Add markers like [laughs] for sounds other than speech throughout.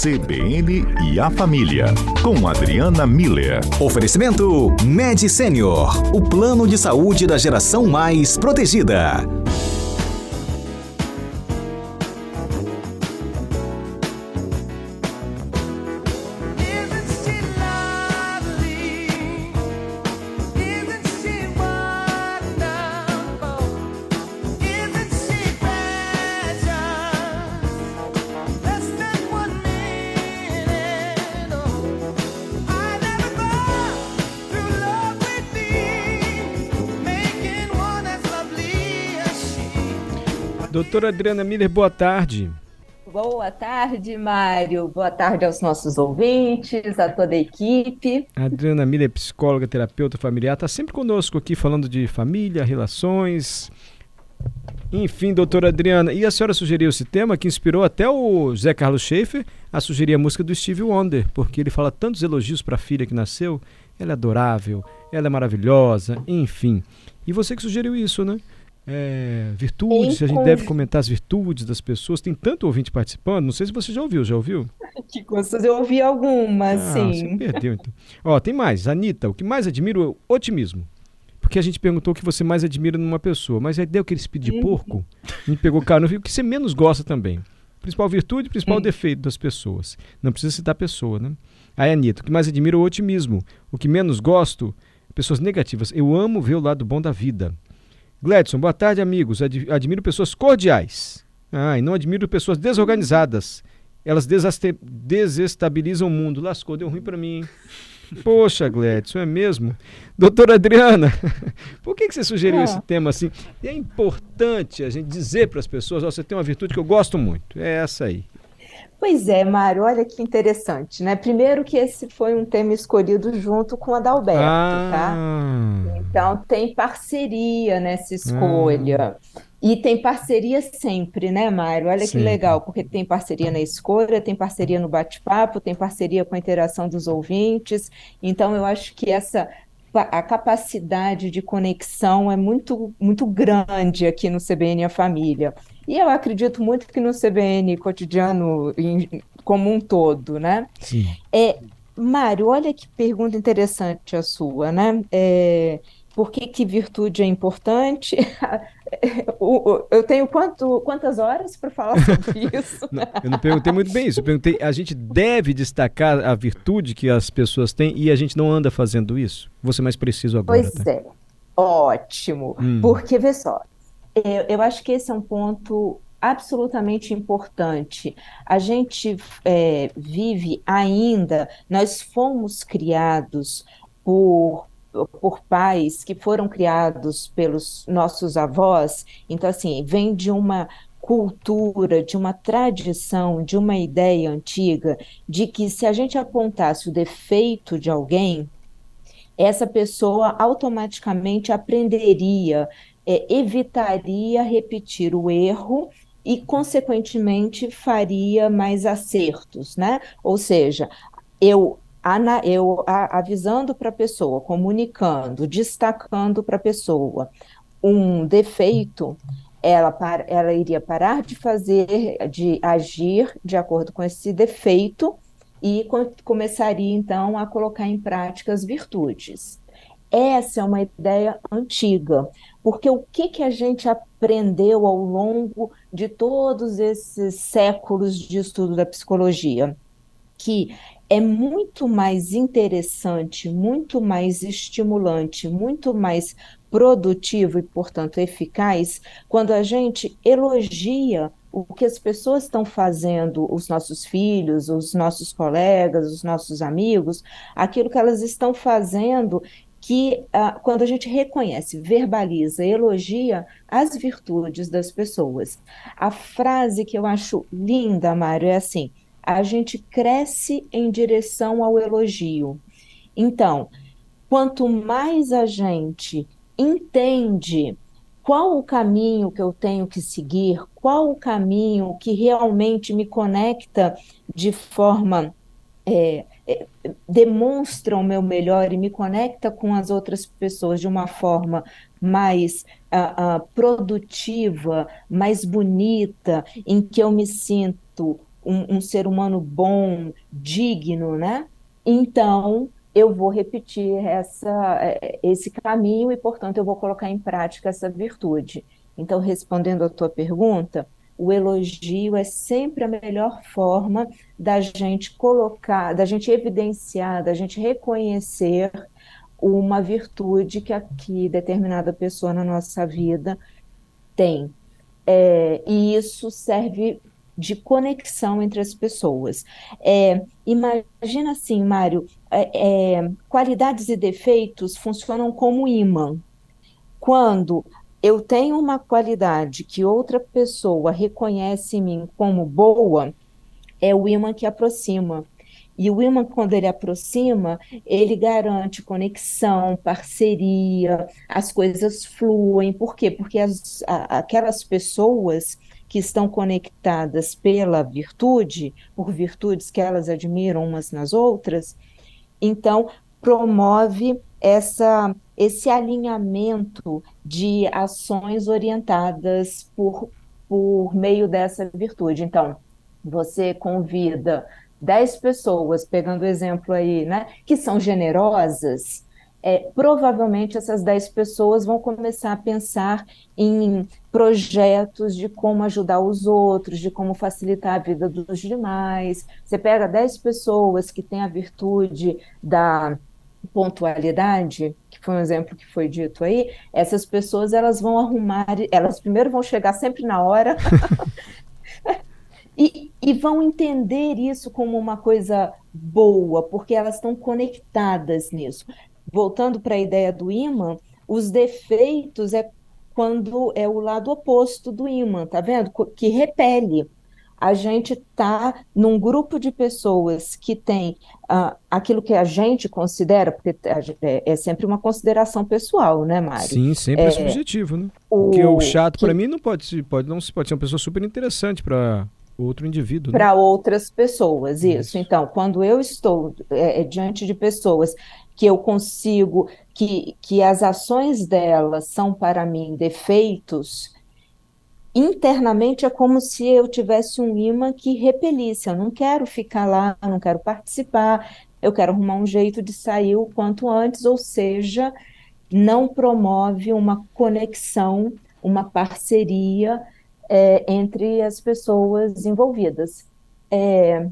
CBN e a Família, com Adriana Miller. Oferecimento Med Senior, o plano de saúde da geração mais protegida. Doutora Adriana Miller, boa tarde. Boa tarde, Mário. Boa tarde aos nossos ouvintes, a toda a equipe. A Adriana Miller psicóloga, terapeuta familiar, está sempre conosco aqui falando de família, relações. Enfim, doutora Adriana, e a senhora sugeriu esse tema que inspirou até o Zé Carlos Schaefer a sugerir a música do Steve Wonder, porque ele fala tantos elogios para a filha que nasceu. Ela é adorável, ela é maravilhosa, enfim. E você que sugeriu isso, né? É, virtudes, a gente deve comentar as virtudes das pessoas. Tem tanto ouvinte participando, não sei se você já ouviu, já ouviu? [laughs] Que gostoso, eu ouvi algumas, ah, sim. Você perdeu, então. Ó, tem mais. Anitta, o que mais admiro é o otimismo. Porque a gente perguntou o que você mais admira numa pessoa, mas aí deu aquele espírito de porco, a gente pegou cara, o que você menos gosta também. Principal virtude, principal defeito das pessoas. Não precisa citar pessoa, né? Aí, Anitta, o que mais admiro é o otimismo. O que menos gosto, pessoas negativas. Eu amo ver o lado bom da vida. Gledson, boa tarde, amigos. Ad admiro pessoas cordiais. Ah, e não admiro pessoas desorganizadas. Elas desestabilizam o mundo. Lascou, deu ruim para mim. Poxa, Gledson, é mesmo? Doutora Adriana, [laughs] por que, que você sugeriu é. esse tema assim? é importante a gente dizer para as pessoas: oh, você tem uma virtude que eu gosto muito. É essa aí. Pois é, Mário, olha que interessante, né? Primeiro que esse foi um tema escolhido junto com a Dalberto, tá? ah. tá? Então tem parceria nessa escolha. Ah. E tem parceria sempre, né, Mário? Olha Sim. que legal, porque tem parceria na escolha, tem parceria no bate-papo, tem parceria com a interação dos ouvintes. Então, eu acho que essa a capacidade de conexão é muito, muito grande aqui no CBN A Família. E eu acredito muito que no CBN cotidiano em, como um todo, né? Sim. É, Mário, olha que pergunta interessante a sua, né? É, por que, que virtude é importante? [laughs] eu tenho quanto, quantas horas para falar sobre [laughs] isso? não, eu não perguntei muito bem isso. Eu perguntei, a gente deve destacar a virtude que as pessoas têm e a gente não anda fazendo isso? Vou ser mais preciso agora. Pois tá? é, ótimo. Hum. Porque, vê só, eu, eu acho que esse é um ponto absolutamente importante. A gente é, vive ainda, nós fomos criados por por pais que foram criados pelos nossos avós, então assim, vem de uma cultura, de uma tradição, de uma ideia antiga de que se a gente apontasse o defeito de alguém, essa pessoa automaticamente aprenderia, é, evitaria repetir o erro e, consequentemente, faria mais acertos, né? Ou seja, eu eu avisando para a pessoa, comunicando, destacando para a pessoa um defeito, ela, ela iria parar de fazer, de agir de acordo com esse defeito e começaria então a colocar em prática as virtudes. Essa é uma ideia antiga, porque o que, que a gente aprendeu ao longo de todos esses séculos de estudo da psicologia? Que é muito mais interessante, muito mais estimulante, muito mais produtivo e, portanto, eficaz quando a gente elogia o que as pessoas estão fazendo, os nossos filhos, os nossos colegas, os nossos amigos, aquilo que elas estão fazendo que uh, quando a gente reconhece, verbaliza, elogia as virtudes das pessoas. A frase que eu acho linda, Mário, é assim: a gente cresce em direção ao elogio. Então, quanto mais a gente entende qual o caminho que eu tenho que seguir, qual o caminho que realmente me conecta de forma. É, é, demonstra o meu melhor e me conecta com as outras pessoas de uma forma mais uh, uh, produtiva, mais bonita, em que eu me sinto um, um ser humano bom, digno, né? Então, eu vou repetir essa, é, esse caminho e, portanto, eu vou colocar em prática essa virtude. Então, respondendo à tua pergunta, o elogio é sempre a melhor forma da gente colocar, da gente evidenciar, da gente reconhecer uma virtude que, que determinada pessoa na nossa vida tem. É, e isso serve de conexão entre as pessoas. É, imagina assim, Mário, é, é, qualidades e defeitos funcionam como imã. Quando eu tenho uma qualidade que outra pessoa reconhece em mim como boa, é o imã que aproxima. E o imã, quando ele aproxima, ele garante conexão, parceria, as coisas fluem. Por quê? Porque as, a, aquelas pessoas que estão conectadas pela virtude, por virtudes que elas admiram umas nas outras, então promove essa esse alinhamento de ações orientadas por, por meio dessa virtude. Então, você convida 10 pessoas, pegando o exemplo aí, né, que são generosas, é, provavelmente essas 10 pessoas vão começar a pensar em projetos de como ajudar os outros, de como facilitar a vida dos demais. Você pega 10 pessoas que têm a virtude da pontualidade, que foi um exemplo que foi dito aí, essas pessoas elas vão arrumar, elas primeiro vão chegar sempre na hora [laughs] e, e vão entender isso como uma coisa boa, porque elas estão conectadas nisso. Voltando para a ideia do imã, os defeitos é quando é o lado oposto do imã, tá vendo? Que repele a gente está num grupo de pessoas que tem uh, aquilo que a gente considera, porque é, é, sempre uma consideração pessoal, né, Mário? Sim, sempre é, é subjetivo, né? O, porque o chato para mim não pode, pode não pode ser uma pessoa super interessante para outro indivíduo. Né? Para outras pessoas, isso. isso. Então, quando eu estou é, é, diante de pessoas que eu consigo, que, que as ações delas são para mim defeitos, internamente é como se eu tivesse um imã que repelisse. Eu não quero ficar lá, eu não quero participar, eu quero arrumar um jeito de sair o quanto antes, ou seja, não promove uma conexão, uma parceria é, entre as pessoas envolvidas. É,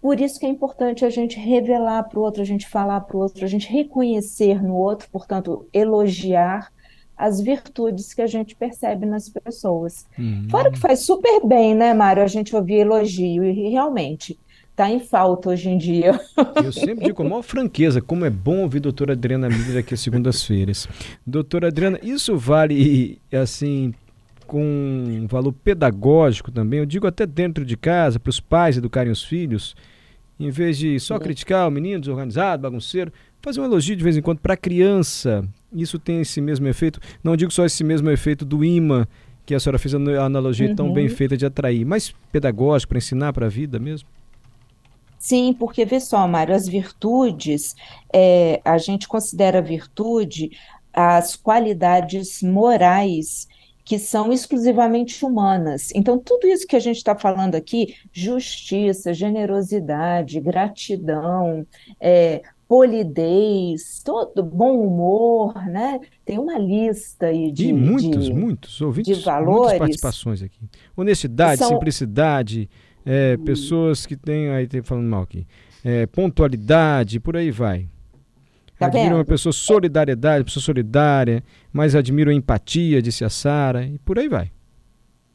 por isso que é importante a gente revelar para o outro, a gente falar para o outro, a gente reconhecer no outro, portanto, elogiar as virtudes que a gente percebe nas pessoas. Uhum. Fora que faz super bem, né, Mário, a gente ouvir elogio, e realmente está em falta hoje em dia. Eu sempre digo com maior franqueza como é bom ouvir a doutora Adriana Miller aqui às segundas-feiras. Doutora Adriana, isso vale, assim, com um valor pedagógico também, eu digo até dentro de casa, para os pais educarem os filhos, em vez de só criticar o menino desorganizado, bagunceiro, fazer um elogio de vez em quando para a criança. Isso tem esse mesmo efeito. Não digo só esse mesmo efeito do imã, que a senhora fez a analogia uhum. tão bem feita de atrair, mas pedagógico para ensinar para a vida mesmo. Sim, porque vê só, Mário, as virtudes, é, a gente considera virtude as qualidades morais que são exclusivamente humanas. Então, tudo isso que a gente está falando aqui, justiça, generosidade, gratidão, é, polidez, todo bom humor, né? Tem uma lista aí de, e muitos, de, muitos ouvintes, de valores. Muitas participações aqui. Honestidade, são... simplicidade, é, pessoas que têm aí tem falando mal aqui, é, pontualidade, por aí vai. Tá admiro uma pessoa solidariedade, pessoa solidária, mas admiro a empatia, disse a Sara, e por aí vai.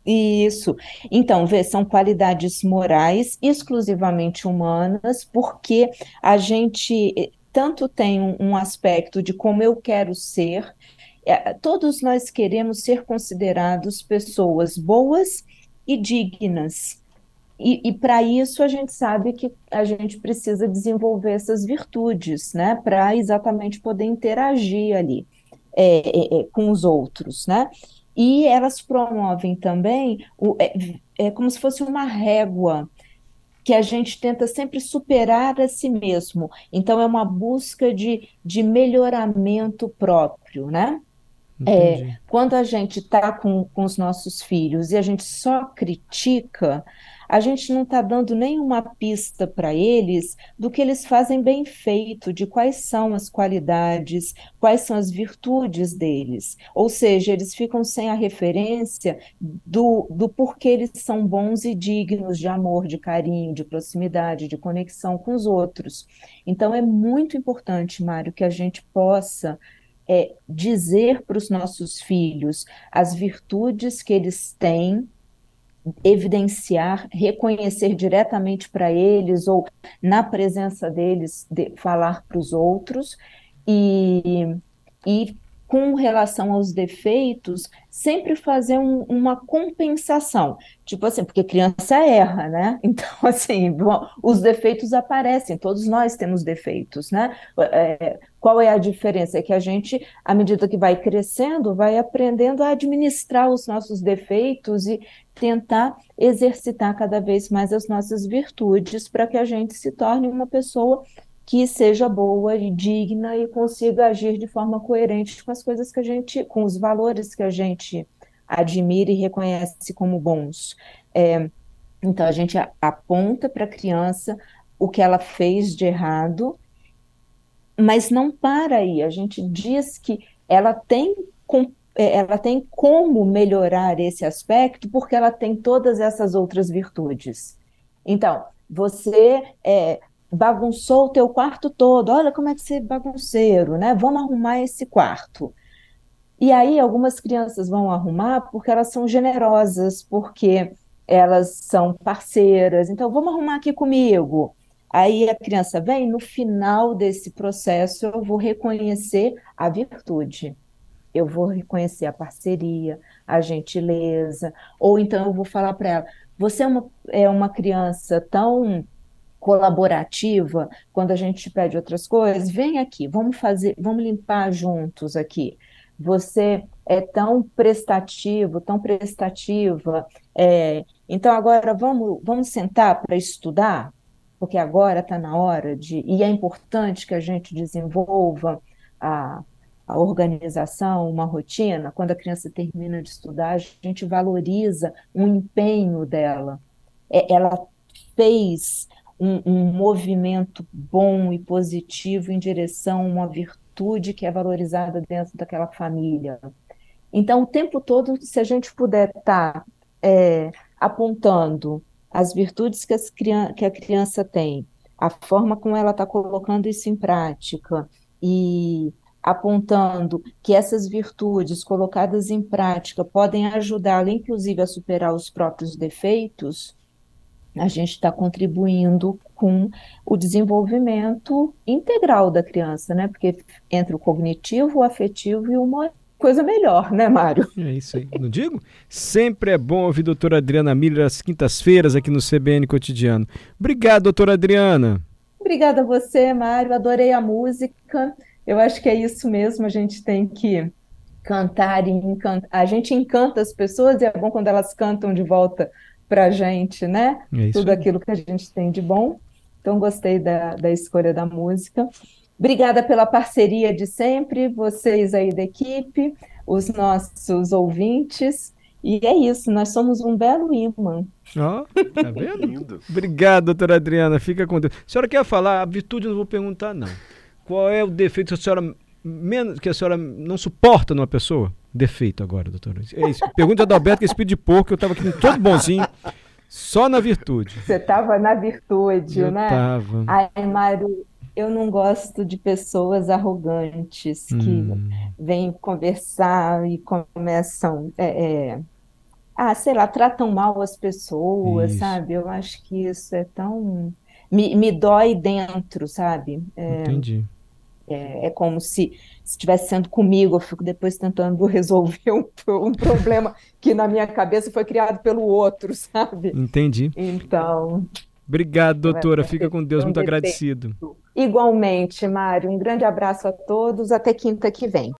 Isso. Então, vê, são qualidades morais exclusivamente humanas, porque a gente eh, tanto tem um, um aspecto de como eu quero ser, é, todos nós queremos ser considerados pessoas boas e dignas. E, e para isso a gente sabe que a gente precisa desenvolver essas virtudes, né? Para exatamente poder interagir ali é, é, é com os outros, né? E elas promovem também, o, é, é como se fosse uma régua que a gente tenta sempre superar a si mesmo. Então, é uma busca de, de melhoramento próprio, né? É, quando a gente está com, com os nossos filhos e a gente só critica, a gente não está dando nenhuma pista para eles do que eles fazem bem feito, de quais são as qualidades, quais são as virtudes deles. Ou seja, eles ficam sem a referência do, do porquê eles são bons e dignos de amor, de carinho, de proximidade, de conexão com os outros. Então, é muito importante, Mário, que a gente possa é, dizer para os nossos filhos as virtudes que eles têm, evidenciar, reconhecer diretamente para eles ou na presença deles, de, falar para os outros. E, e com relação aos defeitos, sempre fazer um, uma compensação. Tipo assim, porque criança erra, né? [laughs] Então, assim, bom, os defeitos aparecem, todos nós temos defeitos, né? É, qual é a diferença? É que a gente, à medida que vai crescendo, vai aprendendo a administrar os nossos defeitos e tentar exercitar cada vez mais as nossas virtudes para que a gente se torne uma pessoa que seja boa e digna e consiga agir de forma coerente com as coisas que a gente, com os valores que a gente admira e reconhece como bons. É, então a gente aponta para a criança o que ela fez de errado, mas não para aí. A gente diz que ela tem é, ela tem como melhorar esse aspecto porque ela tem todas essas outras virtudes. Então, você é, bagunçou o teu quarto todo, olha como é que você é bagunceiro, né? Vamos arrumar esse quarto. E aí algumas crianças vão arrumar porque elas são generosas, porque elas são parceiras. Então, vamos arrumar aqui comigo. Aí a criança vem, no final desse processo, eu vou reconhecer a virtude. Eu vou reconhecer a parceria, a gentileza, ou então eu vou falar para ela: você é uma, é uma criança tão colaborativa, quando a gente pede outras coisas, vem aqui, vamos fazer, vamos limpar juntos aqui. Você é tão prestativo, tão prestativa. É, então agora vamos, vamos sentar para estudar, porque agora está na hora de. E é importante que a gente desenvolva a, a organização, uma rotina. Quando a criança termina de estudar, a gente valoriza o empenho dela. É, ela fez um, um movimento bom e positivo em direção a uma virtude que é valorizada dentro daquela família. Então, o tempo todo, se a gente puder estar tá, é, apontando as virtudes que, as que, a criança tem, a forma como ela está colocando isso em prática e apontando que essas virtudes colocadas em prática podem ajudá-la, inclusive, a superar os próprios defeitos, a gente está contribuindo com o desenvolvimento integral da criança, né? Porque entre o cognitivo, o afetivo e uma coisa melhor, né, Mário? É isso aí. Não digo? Sempre é bom ouvir a doutora Adriana Miller às quintas-feiras aqui no CBN Cotidiano. Obrigado, doutora Adriana. Obrigada a você, Mário. Adorei a música. Eu acho que é isso mesmo. A gente tem que cantar e encantar. A gente encanta as pessoas e é bom quando elas cantam de volta para a gente, né? É Tudo aquilo que a gente tem de bom. Então, gostei da, da escolha da música. Obrigada pela parceria de sempre, vocês aí da equipe, os nossos ouvintes. E é isso, nós somos um belo imã. Ó, oh, tá [laughs] vendo? Obrigado, doutora Adriana. Fica com Deus. A senhora quer falar? A virtude eu não vou perguntar, não. Qual é o defeito que a senhora, menos, que a senhora não suporta numa pessoa? Defeito agora, doutora. É isso. Pergunta do Adalberto que é espírito de porco, eu estava aqui todo bonzinho, só na virtude. Você estava na virtude, eu né? Tava. Ai, Mário, eu não gosto de pessoas arrogantes que hum. vêm conversar e começam. É, é, ah, sei lá, tratam mal as pessoas, isso. sabe? Eu acho que isso é tão. Me, me dói dentro, sabe? É, Entendi. É, é como se estivesse sendo comigo, eu fico depois tentando [laughs] resolver um, um, problema que na minha cabeça foi criado pelo outro, [laughs] sabe? Entendi. Então. Obrigado, doutora. Fica com Deus, muito agradecido. Igualmente, Mário. Um grande abraço a todos. Até quinta que vem.